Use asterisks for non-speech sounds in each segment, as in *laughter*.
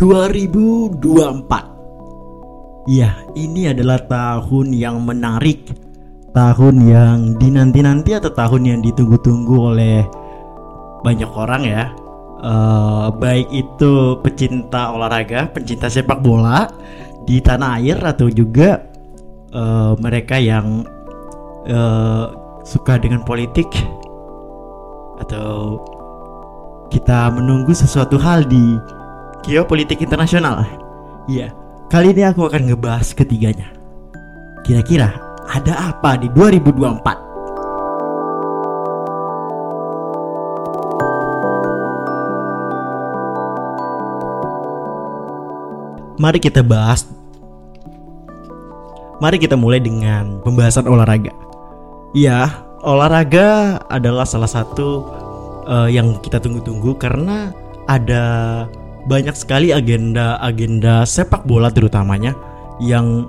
2024 Ya, ini adalah tahun yang menarik. Tahun yang dinanti-nanti atau tahun yang ditunggu-tunggu oleh banyak orang ya. Uh, Baik itu pecinta olahraga, pencinta sepak bola di tanah air Atau juga uh, mereka yang uh, suka dengan politik Atau kita menunggu sesuatu hal di geopolitik internasional. Iya, kali ini aku akan ngebahas ketiganya. Kira-kira ada apa di 2024? Mari kita bahas Mari kita mulai dengan pembahasan olahraga. Iya, olahraga adalah salah satu uh, yang kita tunggu-tunggu karena ada banyak sekali agenda-agenda sepak bola terutamanya yang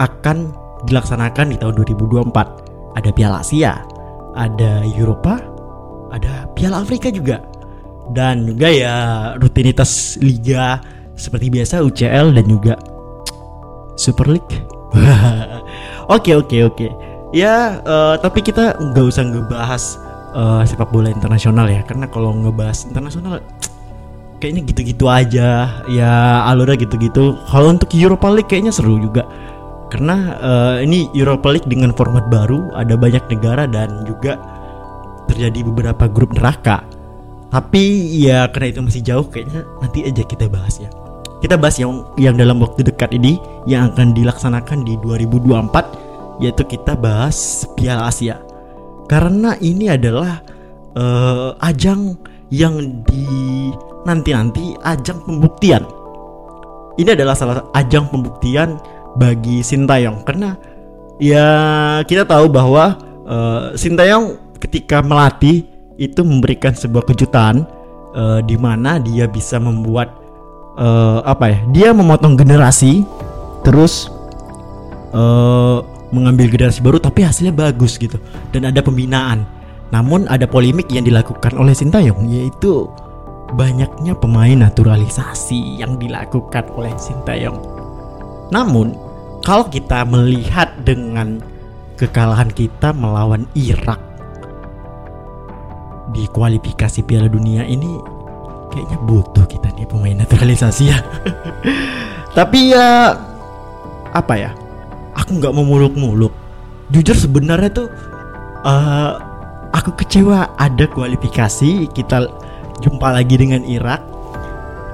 akan dilaksanakan di tahun 2024. Ada Piala Asia, ada Eropa, ada Piala Afrika juga. Dan juga ya rutinitas liga seperti biasa UCL dan juga Super League. *laughs* Oke oke oke. Ya uh, tapi kita nggak usah ngebahas uh, sepak bola internasional ya karena kalau ngebahas internasional kayaknya gitu-gitu aja. Ya alurnya gitu-gitu. Kalau untuk Europa League kayaknya seru juga. Karena uh, ini Europa League dengan format baru ada banyak negara dan juga terjadi beberapa grup neraka. Tapi ya karena itu masih jauh kayaknya nanti aja kita bahas ya. Kita bahas yang yang dalam waktu dekat ini yang akan dilaksanakan di 2024 yaitu kita bahas Piala Asia. Karena ini adalah uh, ajang yang di nanti-nanti ajang pembuktian. Ini adalah salah ajang pembuktian bagi Sintayong karena ya kita tahu bahwa uh, Sintayong ketika melatih itu memberikan sebuah kejutan uh, di mana dia bisa membuat uh, apa ya? Dia memotong generasi terus uh, mengambil generasi baru tapi hasilnya bagus gitu dan ada pembinaan. Namun ada polemik yang dilakukan oleh Sintayong yaitu banyaknya pemain naturalisasi yang dilakukan oleh Sintayong. Namun, kalau kita melihat dengan kekalahan kita melawan Irak di kualifikasi Piala Dunia ini kayaknya butuh kita nih pemain naturalisasi ya. *laughs* Tapi ya apa ya? Aku nggak mau muluk-muluk. Jujur sebenarnya tuh uh, aku kecewa ada kualifikasi kita jumpa lagi dengan Irak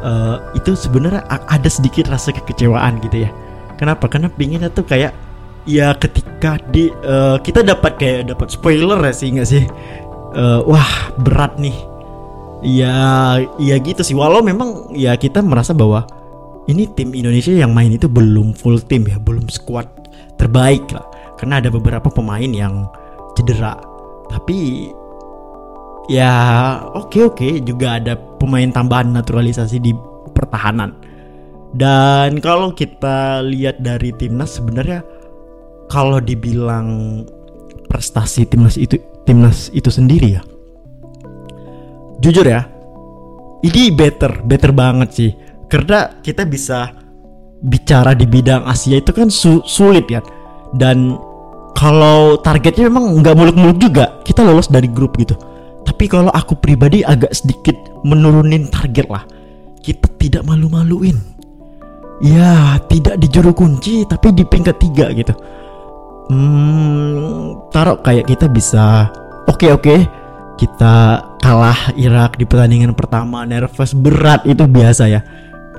uh, itu sebenarnya ada sedikit rasa kekecewaan gitu ya. Kenapa? Karena pinginnya tuh kayak ya ketika di uh, kita dapat kayak dapat spoiler ya sih nggak sih? Uh, wah berat nih. Ya ya gitu sih. Walau memang ya kita merasa bahwa ini tim Indonesia yang main itu belum full tim ya belum squad terbaik lah. Karena ada beberapa pemain yang cedera. Tapi ya oke okay, oke. Okay. juga ada pemain tambahan naturalisasi di pertahanan. Dan kalau kita lihat dari timnas sebenarnya kalau dibilang prestasi timnas itu timnas itu sendiri ya jujur ya ini better better banget sih. Karena kita bisa bicara di bidang Asia itu kan su sulit ya. Dan kalau targetnya memang nggak muluk-muluk juga kita lolos dari grup gitu tapi kalau aku pribadi agak sedikit menurunin target lah. Kita tidak malu-maluin. Ya, tidak di juru kunci tapi di peringkat tiga gitu. Hmm, taruh kayak kita bisa oke okay, oke okay, kita kalah Irak di pertandingan pertama nervous berat itu biasa ya.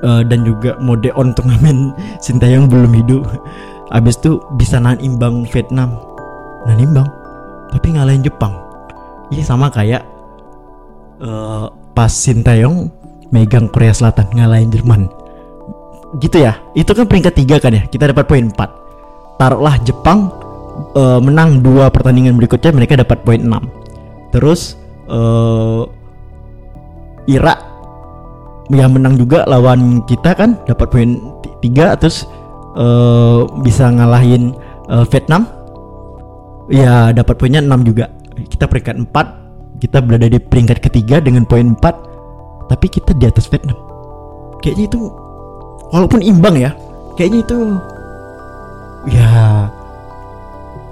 Uh, dan juga mode on turnamen *laughs* Sintayong belum hidup. Abis itu bisa nahan imbang Vietnam. Nahan imbang tapi ngalahin Jepang ini sama kayak uh, pas Sintayong megang Korea Selatan ngalahin Jerman. Gitu ya itu kan peringkat tiga kan ya kita dapat poin 4 taruhlah Jepang uh, menang dua pertandingan berikutnya mereka dapat poin 6 terus uh, Irak yang menang juga lawan kita kan dapat poin 3 terus uh, bisa ngalahin uh, Vietnam. Ya dapat poinnya 6 juga. Kita peringkat 4 kita berada di peringkat ketiga dengan poin 4 tapi kita di atas Vietnam. Kayaknya itu walaupun imbang ya kayaknya itu ya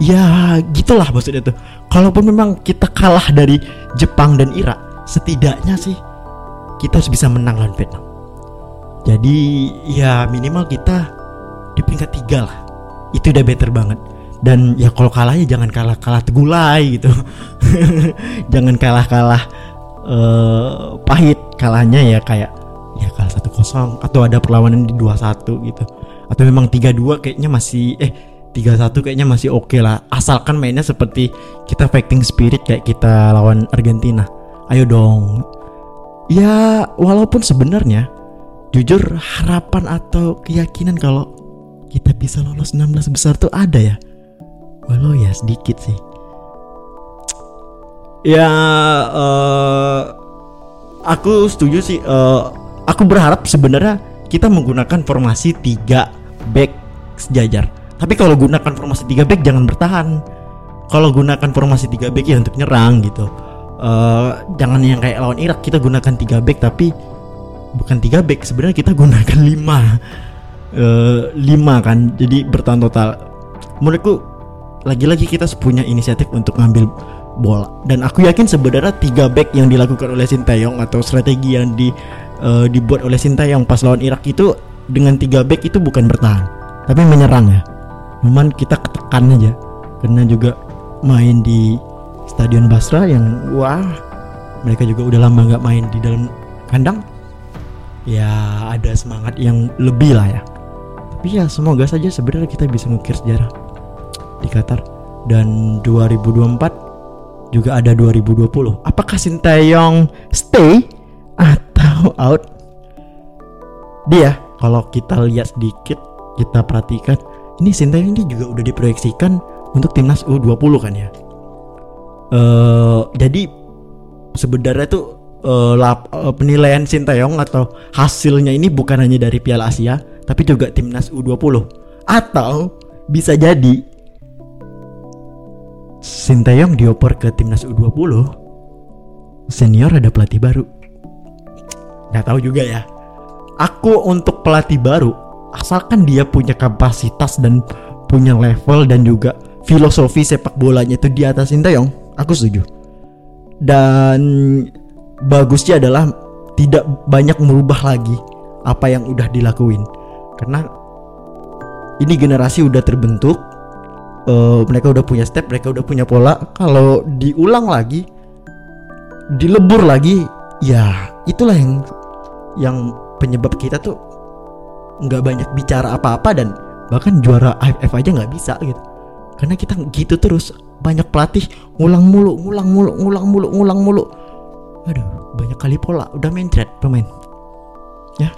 ya gitulah maksudnya tuh. Kalaupun memang kita kalah dari Jepang dan Irak setidaknya sih kita harus bisa menang lawan Vietnam. Jadi ya minimal kita di peringkat tiga lah. Itu udah better banget dan ya kalau kalah ya jangan kalah kalah tegulai gitu. *laughs* Jangan kalah kalah uh, pahit kalahnya ya kayak ya kalah satu kosong atau ada perlawanan di dua satu gitu. Atau memang tiga dua kayaknya masih eh tiga satu kayaknya masih oke okay lah. Asalkan mainnya seperti kita fighting spirit kayak kita lawan Argentina. Ayo dong. Ya walaupun sebenarnya jujur harapan atau keyakinan kalau kita bisa lolos 16 besar tuh ada ya walau ya sedikit sih. Ya uh, aku setuju sih uh, aku berharap sebenarnya kita menggunakan formasi 3 back sejajar. Tapi kalau gunakan formasi 3 back jangan bertahan. Kalau gunakan formasi 3 back ya untuk nyerang gitu. Uh, jangan yang kayak lawan Irak kita gunakan 3 back tapi bukan 3 back sebenarnya kita gunakan 5 uh, 5 kan jadi bertahan total. Menurutku lagi-lagi kita punya inisiatif untuk ngambil bola. Dan aku yakin sebenarnya tiga back yang dilakukan oleh Sintayong atau strategi yang di uh, dibuat oleh Sintayong pas lawan Irak itu dengan tiga back itu bukan bertahan tapi menyerang ya. Cuman kita ketekan aja. Karena juga main di Stadion Basra yang wah mereka juga udah lama nggak main di dalam kandang. Ya ada semangat yang lebih lah ya. Tapi ya semoga saja sebenarnya kita bisa ngukir sejarah di Qatar. Dan 2024 juga ada 2020 apakah Sintayong stay atau out? Dia kalau kita lihat sedikit kita perhatikan ini Sintayong ini juga udah diproyeksikan untuk timnas U20 kan ya? Uh, jadi sebenarnya tuh uh, uh, penilaian Sintayong atau hasilnya ini bukan hanya dari Piala Asia tapi juga timnas U20 atau bisa jadi Sintayong dioper ke timnas U20 senior ada pelatih baru. Nggak tahu juga ya. Aku untuk pelatih baru asalkan dia punya kapasitas dan punya level dan juga filosofi sepak bolanya itu di atas Sintayong aku setuju. Dan bagusnya adalah tidak banyak merubah lagi apa yang udah dilakuin. Karena ini generasi udah terbentuk uh, mereka udah punya step mereka udah punya pola. Kalau diulang lagi dilebur lagi ya itulah yang yang penyebab kita tuh nggak banyak bicara apa-apa dan bahkan juara AFF aja nggak bisa gitu. Karena kita gitu terus banyak pelatih ngulang mulu ngulang mulu ngulang mulu ngulang mulu. Aduh banyak kali pola udah mencret pemain. Ya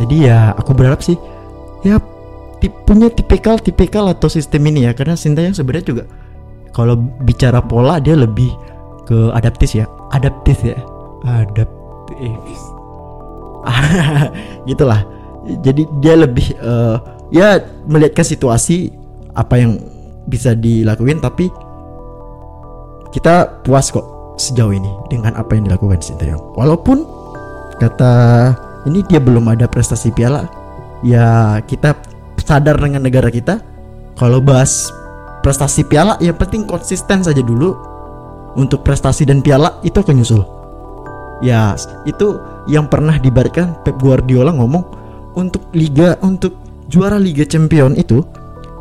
jadi ya aku berharap sih ya punya tipikal-tipikal atau sistem ini ya. Karena Sintayong sebenarnya juga kalau bicara pola dia lebih ke adaptif ya. Adaptif ya. Adaptif *laughs* gitulah. Jadi dia lebih uh, ya melihatkan situasi apa yang bisa dilakuin tapi kita puas kok sejauh ini dengan apa yang dilakukan Sintayong. Walaupun kata ini dia belum ada prestasi piala ya kita sadar dengan negara kita kalau bahas prestasi piala yang penting konsisten saja dulu untuk prestasi dan piala itu akan nyusul. Ya itu yang pernah dibarikan Pep Guardiola ngomong untuk liga untuk juara Liga Champion itu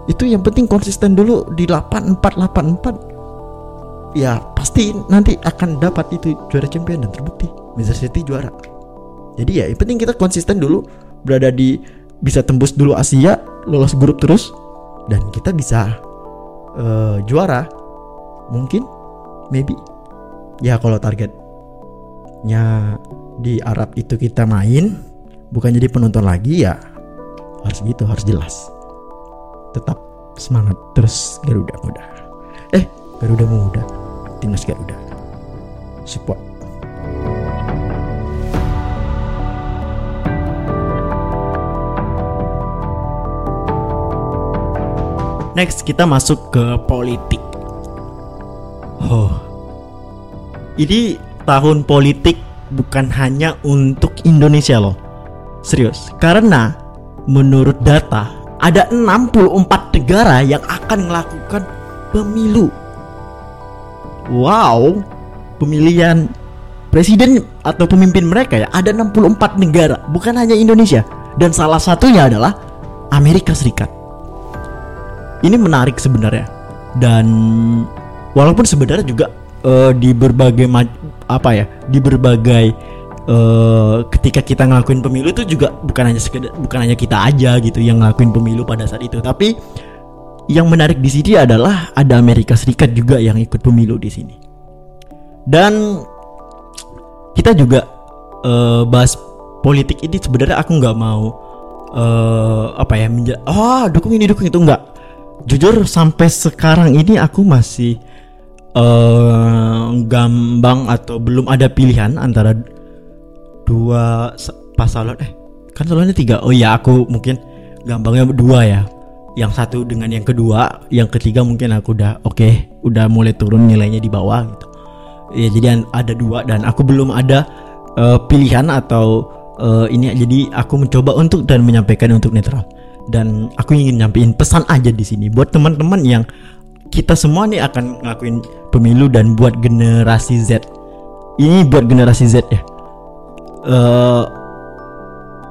itu yang penting konsisten dulu di 8484 ya pasti nanti akan dapat itu juara champion dan terbukti. Manchester City juara. Jadi ya yang penting kita konsisten dulu berada di bisa tembus dulu Asia lolos grup terus dan kita bisa uh, juara. Mungkin maybe. Ya kalau targetnya di Arab itu kita main bukan jadi penonton lagi ya harus gitu harus jelas. Tetap semangat terus Garuda muda. Eh Garuda muda. Timnas Garuda. Support Next kita masuk ke politik. Oh. Ini tahun politik bukan hanya untuk Indonesia loh. Serius. Karena menurut data ada 64 negara yang akan melakukan pemilu. Wow, pemilihan presiden atau pemimpin mereka ya ada 64 negara, bukan hanya Indonesia. Dan salah satunya adalah Amerika Serikat. Ini menarik sebenarnya. Dan walaupun sebenarnya juga uh, di berbagai apa ya, di berbagai uh, ketika kita ngelakuin pemilu itu juga bukan hanya sekedar bukan hanya kita aja gitu yang ngelakuin pemilu pada saat itu. Tapi yang menarik di sini adalah ada Amerika Serikat juga yang ikut pemilu di sini. Dan kita juga uh, bahas politik ini sebenarnya aku nggak mau uh, apa ya menja oh dukung ini dukung itu nggak jujur sampai sekarang ini aku masih uh, gambang atau belum ada pilihan antara dua pasalon. Eh kan salonnya tiga? Oh ya aku mungkin gampangnya dua ya. Yang satu dengan yang kedua yang ketiga mungkin aku udah oke okay, udah mulai turun nilainya di bawah gitu. Ya jadi ada dua dan aku belum ada uh, pilihan atau uh, ini. Jadi aku mencoba untuk dan menyampaikan untuk netral dan aku ingin nyampein pesan aja di sini buat teman-teman yang kita semua nih akan ngelakuin pemilu dan buat generasi Z. Ini buat generasi Z ya. Uh,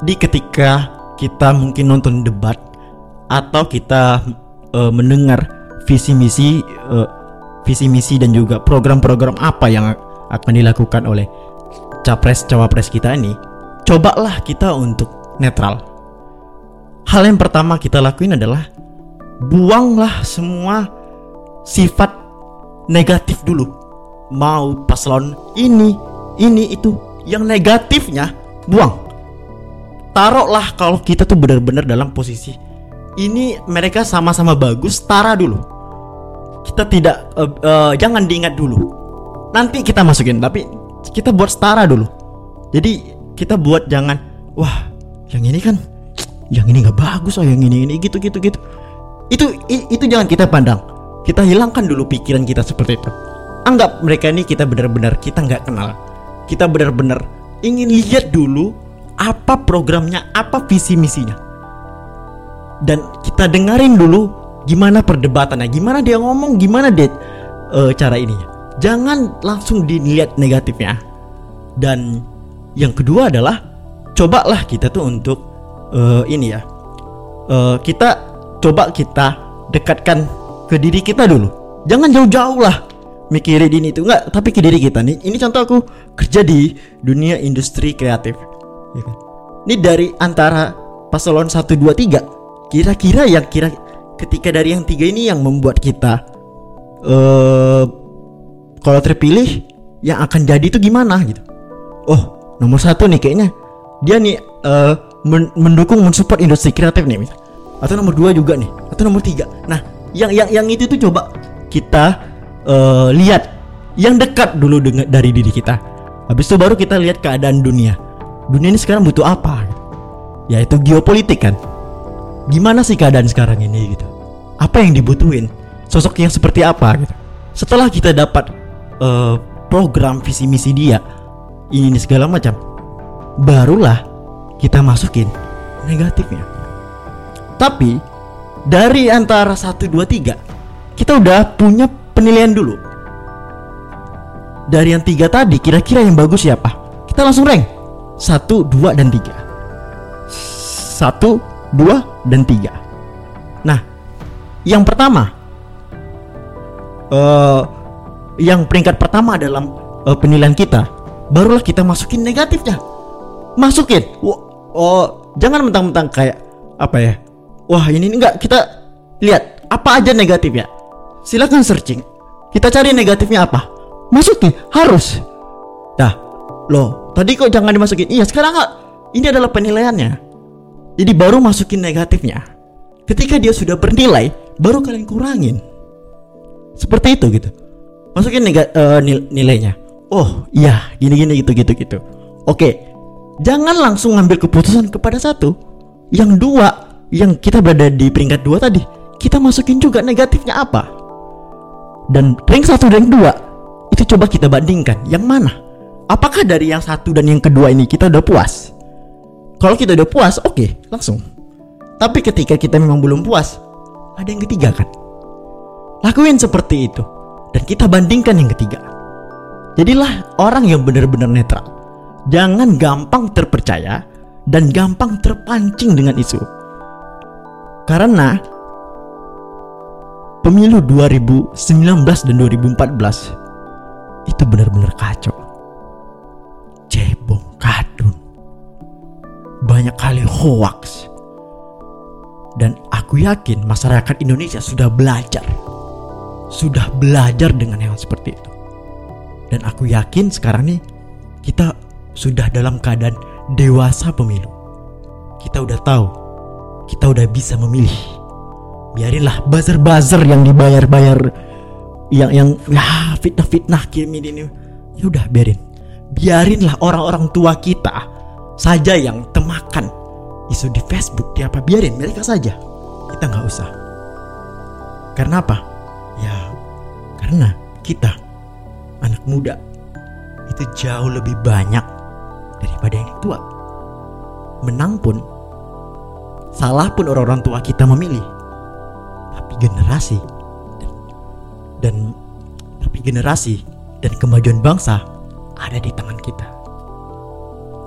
di ketika kita mungkin nonton debat atau kita uh, mendengar visi misi uh, visi misi dan juga program-program apa yang akan dilakukan oleh capres cawapres kita ini cobalah kita untuk netral hal yang pertama kita lakuin adalah buanglah semua sifat negatif dulu. Mau paslon ini ini itu yang negatifnya buang. Taruhlah kalau kita tuh benar-benar dalam posisi ini mereka sama-sama bagus tara dulu. Kita tidak uh, uh, jangan diingat dulu. Nanti kita masukin tapi kita buat setara dulu. Jadi kita buat jangan wah yang ini kan yang ini nggak bagus oh yang ini ini gitu gitu gitu itu itu jangan kita pandang kita hilangkan dulu pikiran kita seperti itu anggap mereka ini kita benar-benar kita nggak kenal kita benar-benar ingin lihat dulu apa programnya, apa visi misinya. Dan kita dengerin dulu gimana perdebatannya, gimana dia ngomong, gimana dia uh, cara ininya. Jangan langsung dilihat negatifnya. Dan yang kedua adalah cobalah kita tuh untuk uh, ini ya. Uh, kita coba kita dekatkan ke diri kita dulu. Jangan jauh-jauh lah mikirin ini itu enggak tapi ke diri kita nih. Ini contoh aku kerja di dunia industri kreatif ya kan? Ini dari antara paslon 1 2 3 kira-kira yang kira ketika dari yang tiga ini yang membuat kita uh, kalau terpilih yang akan jadi itu gimana gitu? Oh nomor satu nih kayaknya. Dia nih uh, men mendukung mensupport industri kreatif nih misal atau nomor dua juga nih atau nomor tiga nah yang yang yang itu tuh coba kita uh, lihat yang dekat dulu dengan dari diri kita. Habis itu baru kita lihat keadaan dunia. Dunia ini sekarang butuh apa? Yaitu geopolitik kan. Gimana sih keadaan sekarang ini gitu? Apa yang dibutuhin? Sosok yang seperti apa gitu? Setelah kita dapat uh, program visi misi dia, ini segala macam, barulah kita masukin negatifnya. Tapi dari antara 1 2 3 kita udah punya penilaian dulu. Dari yang tiga tadi kira-kira yang bagus siapa? Kita langsung rank. Satu dua dan tiga. Satu dua dan tiga. Nah yang pertama uh, yang peringkat pertama dalam uh, penilaian kita barulah kita masukin negatifnya. Masukin. Oh, oh jangan mentang-mentang kayak apa ya wah ini enggak kita lihat apa aja negatifnya silakan searching. Kita cari negatifnya apa? Masukin, harus. Dah, loh, tadi kok jangan dimasukin? Iya, sekarang nggak. Ini adalah penilaiannya. Jadi baru masukin negatifnya. Ketika dia sudah bernilai, baru kalian kurangin. Seperti itu gitu. Masukin nega, uh, nil nilainya. Oh, iya, gini-gini gitu gitu gitu. Oke. Jangan langsung ngambil keputusan kepada satu. Yang dua, yang kita berada di peringkat dua tadi, kita masukin juga negatifnya apa? dan rank satu dan dua itu coba kita bandingkan yang mana apakah dari yang satu dan yang kedua ini kita udah puas kalau kita udah puas oke okay, langsung Tapi ketika kita memang belum puas, ada yang ketiga kan? Lakuin seperti itu dan kita bandingkan yang ketiga. Jadilah orang yang benar-benar netral. Jangan gampang terpercaya dan gampang terpancing dengan isu. Karena pemilu 2019 dan 2014 itu benar-benar kacau. Cebong kadun. Banyak kali hoax. Dan aku yakin masyarakat Indonesia sudah belajar. Sudah belajar dengan hal seperti itu. Dan aku yakin sekarang nih kita sudah dalam keadaan dewasa pemilu. Kita udah tahu, kita udah bisa memilih. Biarinlah buzzer-buzzer yang dibayar-bayar yang yang ya fitnah-fitnah kimi ini. Ya udah biarin. Biarinlah orang-orang tua kita saja yang temakan isu di Facebook di apa biarin mereka saja. Kita nggak usah. Karena apa? Ya karena kita anak muda itu jauh lebih banyak daripada yang tua. Menang pun, salah pun orang-orang tua kita memilih. Tapi generasi dan, dan tapi generasi dan kemajuan bangsa ada di tangan kita.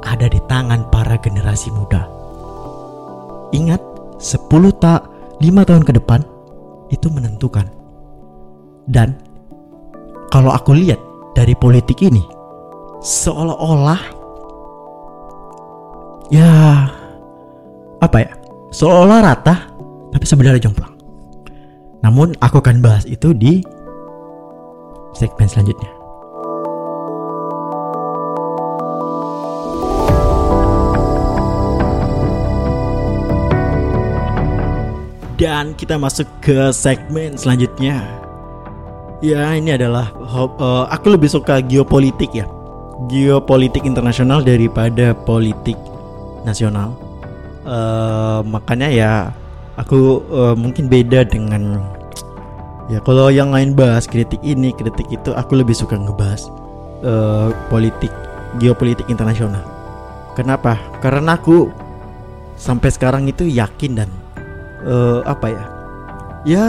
Ada di tangan para generasi muda. Ingat, 10 tak 5 tahun ke depan itu menentukan. Dan kalau aku lihat dari politik ini seolah-olah ya apa ya? Seolah rata tapi sebenarnya jomplang. Namun aku akan bahas itu di segmen selanjutnya. Dan kita masuk ke segmen selanjutnya. Ya ini adalah uh, aku lebih suka geopolitik ya. Geopolitik internasional daripada politik nasional. Uh, makanya ya aku uh, mungkin beda dengan ya kalau yang lain bahas kritik ini kritik itu aku lebih suka ngebahas uh, politik geopolitik internasional. Kenapa? Karena aku sampai sekarang itu yakin dan uh, apa ya? Ya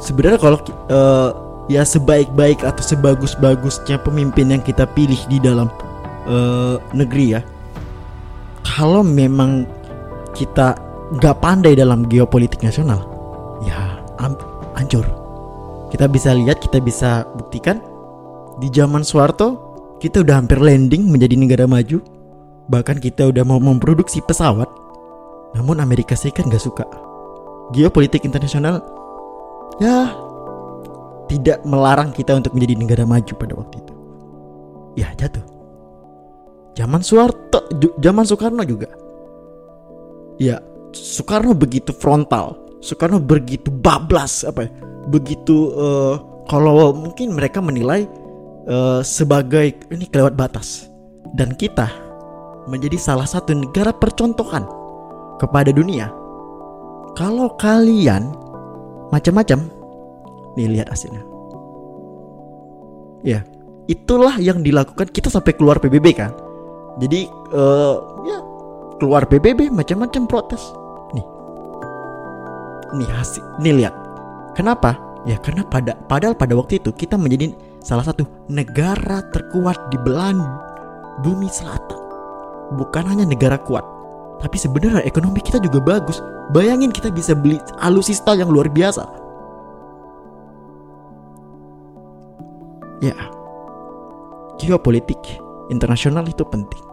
sebenarnya kalau uh, ya sebaik-baik atau sebagus-bagusnya pemimpin yang kita pilih di dalam uh, negeri ya kalau memang kita nggak pandai dalam geopolitik nasional, ya hancur. Kita bisa lihat, kita bisa buktikan di zaman Soeharto kita udah hampir landing menjadi negara maju. Bahkan kita udah mau memproduksi pesawat. Namun Amerika Serikat nggak suka. Geopolitik internasional ya tidak melarang kita untuk menjadi negara maju pada waktu itu. Ya jatuh. Zaman Soeharto, zaman Soekarno juga. Ya, Soekarno begitu frontal, Soekarno begitu bablas apa ya? Begitu uh, kalau mungkin mereka menilai uh, sebagai ini kelewat batas. Dan kita menjadi salah satu negara percontohan kepada dunia. Kalau kalian macam-macam, nih lihat hasilnya. Ya, itulah yang dilakukan kita sampai keluar PBB kan jadi uh, ya keluar PBB macam-macam protes. Nih. Nih hasil nih lihat. Kenapa? Ya karena pada padahal pada waktu itu kita menjadi salah satu negara terkuat di belahan bumi selatan. Bukan hanya negara kuat tapi sebenarnya ekonomi kita juga bagus. Bayangin kita bisa beli alusista yang luar biasa. Ya. Geopolitik internasional itu penting.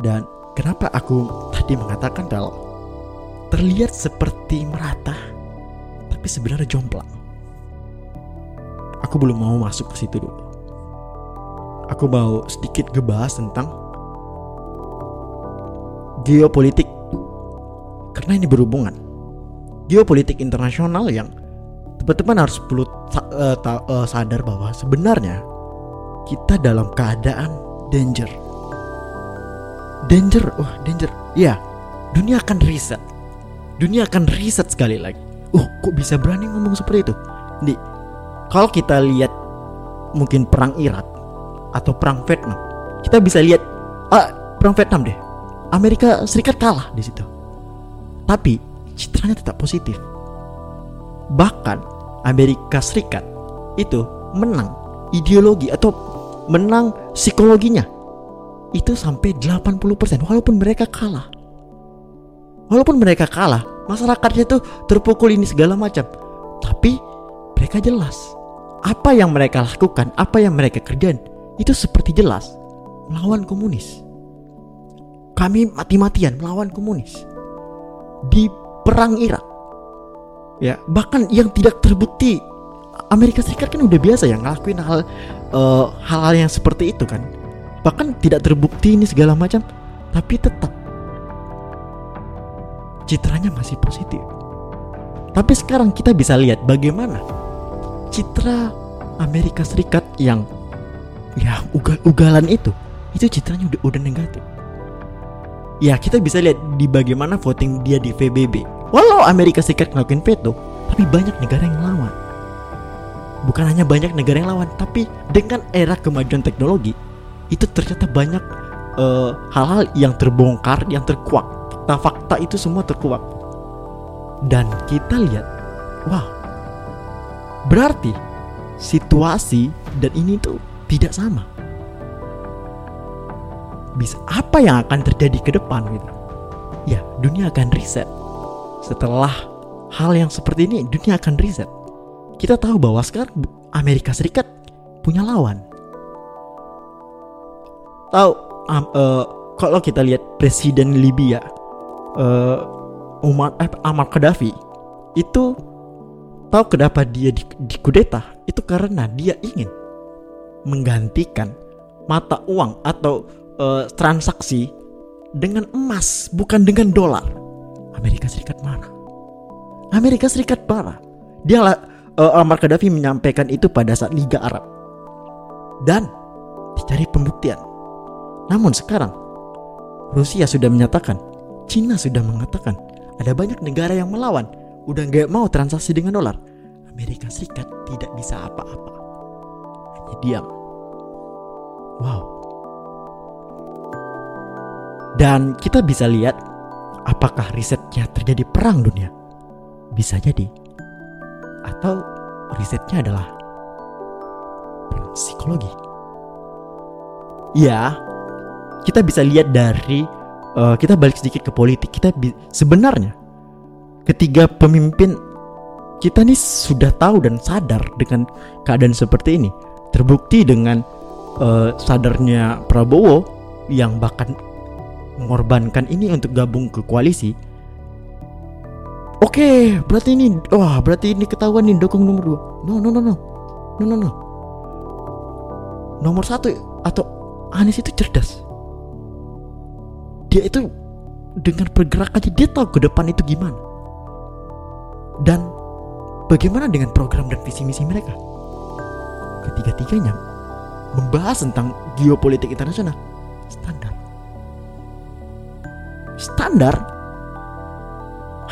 Dan kenapa aku tadi mengatakan kalau terlihat seperti merata, tapi sebenarnya jomplang. Aku belum mau masuk ke situ dulu. Aku mau sedikit ngebahas tentang geopolitik karena ini berhubungan. Geopolitik internasional yang teman-teman harus perlu uh, uh, sadar bahwa sebenarnya kita dalam keadaan danger. Danger, wah danger. Ya, dunia akan riset. Dunia akan riset sekali lagi. Oh, kok bisa berani ngomong seperti itu? Nih, kalau kita lihat mungkin perang Irak atau perang Vietnam, kita bisa lihat ah perang Vietnam deh. Amerika Serikat kalah di situ. Tapi citranya tetap positif. Bahkan Amerika Serikat itu menang ideologi atau menang psikologinya itu sampai 80% walaupun mereka kalah. Walaupun mereka kalah, masyarakatnya itu terpukul ini segala macam. Tapi mereka jelas apa yang mereka lakukan, apa yang mereka kerjain itu seperti jelas melawan komunis. Kami mati-matian melawan komunis di perang Irak. Ya, bahkan yang tidak terbukti Amerika Serikat kan udah biasa ya ngelakuin hal uh, hal-hal yang seperti itu kan. Bahkan tidak terbukti ini segala macam tapi tetap citranya masih positif. Tapi sekarang kita bisa lihat bagaimana citra Amerika Serikat yang ya ugal-ugalan itu itu citranya udah udah negatif. Ya kita bisa lihat di bagaimana voting dia di VBB walau Amerika Serikat ngelakuin veto tapi banyak negara yang lawan bukan hanya banyak negara yang lawan tapi dengan era kemajuan teknologi itu ternyata banyak eh, hal-hal uh, yang terbongkar yang terkuak. Fakta-fakta itu semua terkuak. Dan kita lihat wow berarti situasi dan ini tuh tidak sama. Bisa apa yang akan terjadi ke depan gitu? Ya dunia akan reset setelah hal yang seperti ini dunia akan reset kita tahu bahwa sekarang Amerika Serikat punya lawan. Tahu um, uh, kalau kita lihat presiden Libya uh, Umar eh, Ammar Gaddafi itu tahu kenapa dia di, di kudeta itu karena dia ingin menggantikan mata uang atau uh, transaksi dengan emas bukan dengan dolar. Amerika Serikat marah. Amerika Serikat marah. Dia uh, Ammar Gaddafi menyampaikan itu pada saat Liga Arab dan dicari pembuktian. Namun sekarang Rusia sudah menyatakan, Cina sudah mengatakan ada banyak negara yang melawan, udah nggak mau transaksi dengan dolar. Amerika Serikat tidak bisa apa-apa, hanya diam. Wow. Dan kita bisa lihat apakah risetnya terjadi perang dunia. Bisa jadi atau risetnya adalah psikologi. Ya, kita bisa lihat dari uh, kita balik sedikit ke politik. Kita sebenarnya ketiga pemimpin kita nih sudah tahu dan sadar dengan keadaan seperti ini. Terbukti dengan uh, sadarnya Prabowo yang bahkan mengorbankan ini untuk gabung ke koalisi Oke, berarti ini wah, berarti ini ketahuan nih dukung nomor dua. No, no, no, no. No, no, no. Nomor satu atau Anies itu cerdas. Dia itu dengan pergerakannya dia tahu ke depan itu gimana. Dan bagaimana dengan program dan visi misi mereka? Ketiga-tiganya membahas tentang geopolitik internasional standar. Standar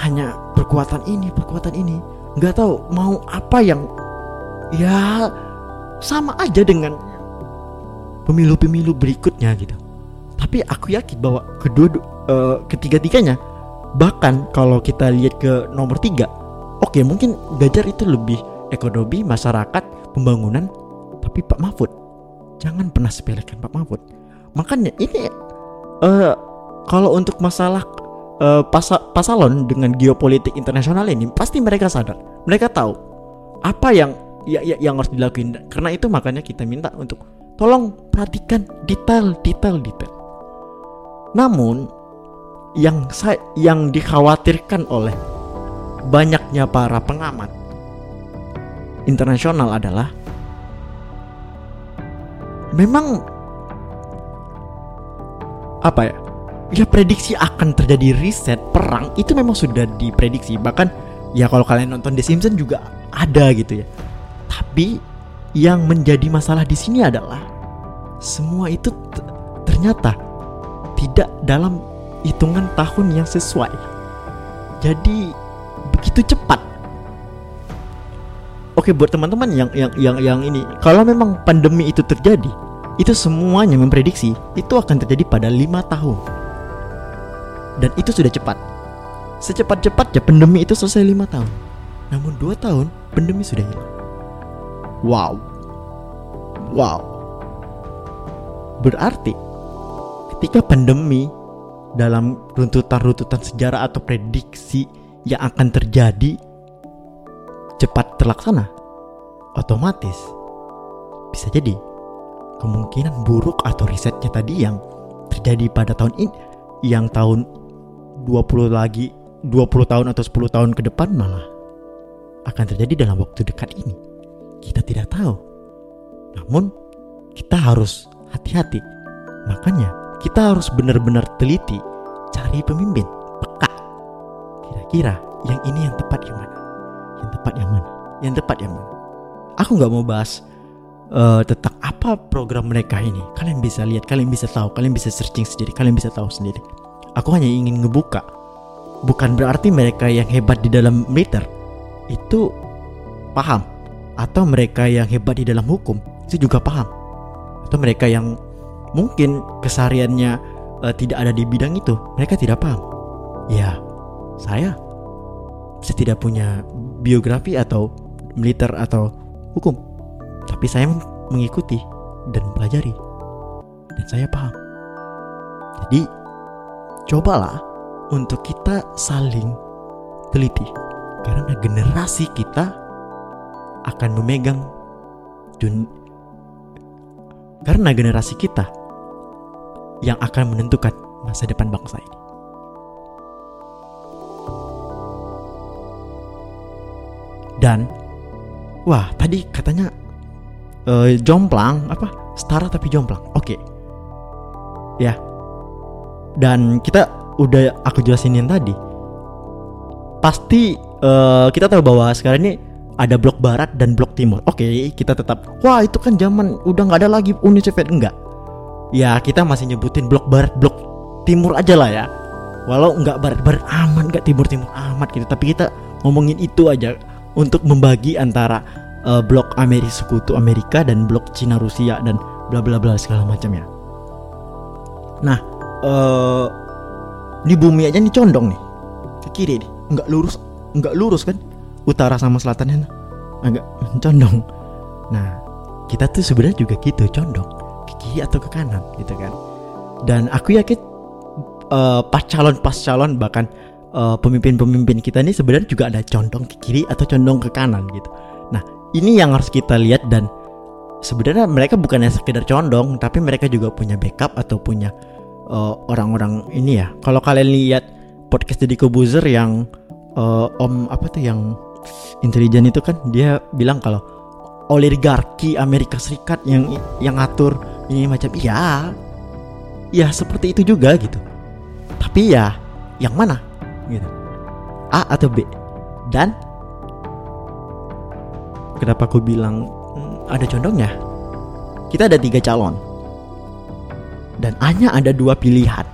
hanya perkuatan ini perkuatan ini. Nggak tahu mau apa yang ya sama aja dengan pemilu-pemilu berikutnya gitu. Tapi aku yakin bahwa kedua uh, ketiga-tiganya bahkan kalau kita lihat ke nomor tiga oke mungkin Gajar itu lebih ekonomi masyarakat pembangunan tapi Pak Mahfud jangan pernah sepelekan Pak Mahfud. Makanya ini uh, kalau untuk masalah uh, pasalon dengan geopolitik internasional ini pasti mereka sadar. Mereka tahu apa yang ya, ya, yang harus dilakuin. Karena itu makanya kita minta untuk tolong perhatikan detail detail detail namun yang saya yang dikhawatirkan oleh banyaknya para pengamat internasional adalah memang apa ya ya prediksi akan terjadi riset perang itu memang sudah diprediksi. Bahkan ya kalau kalian nonton The Simpsons juga ada gitu ya. Tapi yang menjadi masalah di sini adalah semua itu ternyata tidak dalam hitungan tahun yang sesuai. Jadi begitu cepat. Oke buat teman-teman yang yang yang yang ini kalau memang pandemi itu terjadi itu semuanya memprediksi itu akan terjadi pada lima tahun dan itu sudah cepat secepat-cepatnya pandemi itu selesai lima tahun. Namun dua tahun pandemi sudah hilang. Wow. Wow. Berarti ketika pandemi dalam runtutan-runtutan sejarah atau prediksi yang akan terjadi cepat terlaksana, otomatis bisa jadi kemungkinan buruk atau risetnya tadi yang terjadi pada tahun ini yang tahun 20 lagi 20 tahun atau 10 tahun ke depan malah akan terjadi dalam waktu dekat ini. Kita tidak tahu. Namun kita harus hati-hati. Makanya kita harus benar-benar teliti cari pemimpin peka. Kira-kira yang ini yang tepat yang mana? Yang tepat yang mana? Yang tepat yang mana? Aku nggak mau bahas uh, tentang apa program mereka ini. Kalian bisa lihat, kalian bisa tahu, kalian bisa searching sendiri, kalian bisa tahu sendiri. Aku hanya ingin ngebuka. Bukan berarti mereka yang hebat di dalam militer. Itu paham. Atau mereka yang hebat di dalam hukum itu juga paham. Atau mereka yang mungkin kesariannya uh, tidak ada di bidang itu mereka tidak paham. Ya saya saya tidak punya biografi atau militer atau hukum. Tapi saya mengikuti dan mempelajari dan saya paham. Jadi cobalah untuk kita saling teliti karena generasi kita akan memegang dun karena generasi kita yang akan menentukan masa depan bangsa ini. Dan wah, tadi katanya uh, jomplang apa? Setara tapi jomplang. Oke. Okay. Ya. Dan kita udah aku jelasin yang tadi pasti uh, kita tahu bahwa sekarang ini ada blok barat dan blok timur. Oke, okay, kita tetap wah itu kan zaman udah nggak ada lagi Uni Soviet enggak. Ya kita masih nyebutin blok barat, blok timur aja lah ya. Walau nggak barat-barat aman, nggak timur-timur amat gitu. Tapi kita ngomongin itu aja untuk membagi antara uh, blok Amerika Sekutu Amerika dan blok Cina Rusia dan bla bla bla segala macamnya. Nah, uh, ini bumi aja nih condong nih. Ke kiri nih. Nggak lurus nggak lurus kan? Utara sama selatannya agak condong. Nah kita tuh sebenarnya juga gitu condong. Ke kiri atau ke kanan gitu kan? Dan aku yakin uh, pas calon pas calon bahkan uh, pemimpin-pemimpin kita ini sebenarnya juga ada condong ke kiri atau condong ke kanan gitu. Nah ini yang harus kita lihat dan sebenarnya mereka bukan yang sekedar condong tapi mereka juga punya backup atau punya eh, orang-orang ini ya. Kalau kalian lihat podcast Deddy Kobuzer yang uh, Om apa tuh yang intelijen itu kan dia bilang kalau oligarki Amerika Serikat yang yang ngatur ini macam iya ya seperti itu juga gitu. Tapi ya yang mana? Gitu. A atau B? Dan kenapa aku bilang hmm, ada condongnya? Kita ada tiga calon dan hanya ada dua pilihan,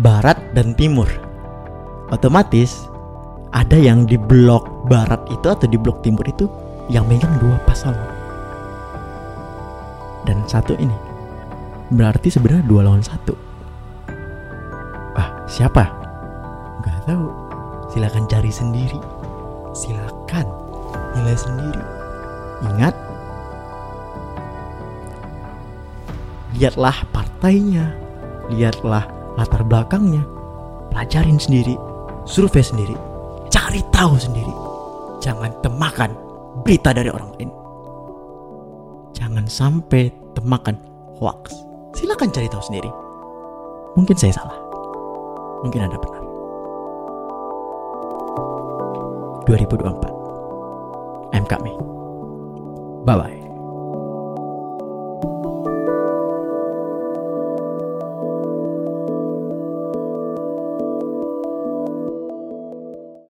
barat dan timur. Otomatis ada yang di blok barat itu atau di blok timur itu yang megang dua pasangan. Dan satu ini berarti sebenarnya dua lawan satu. Ah, siapa? Gak tahu. Silakan cari sendiri. Silakan nilai sendiri. Ingat, lihatlah partainya, lihatlah latar belakangnya, pelajarin sendiri, survei sendiri, cari tahu sendiri. Jangan temakan berita dari orang lain. Jangan sampai temakan hoax. Silakan cari tahu sendiri. Mungkin saya salah. Mungkin Anda benar. 2024. I'm coming. Bye bye.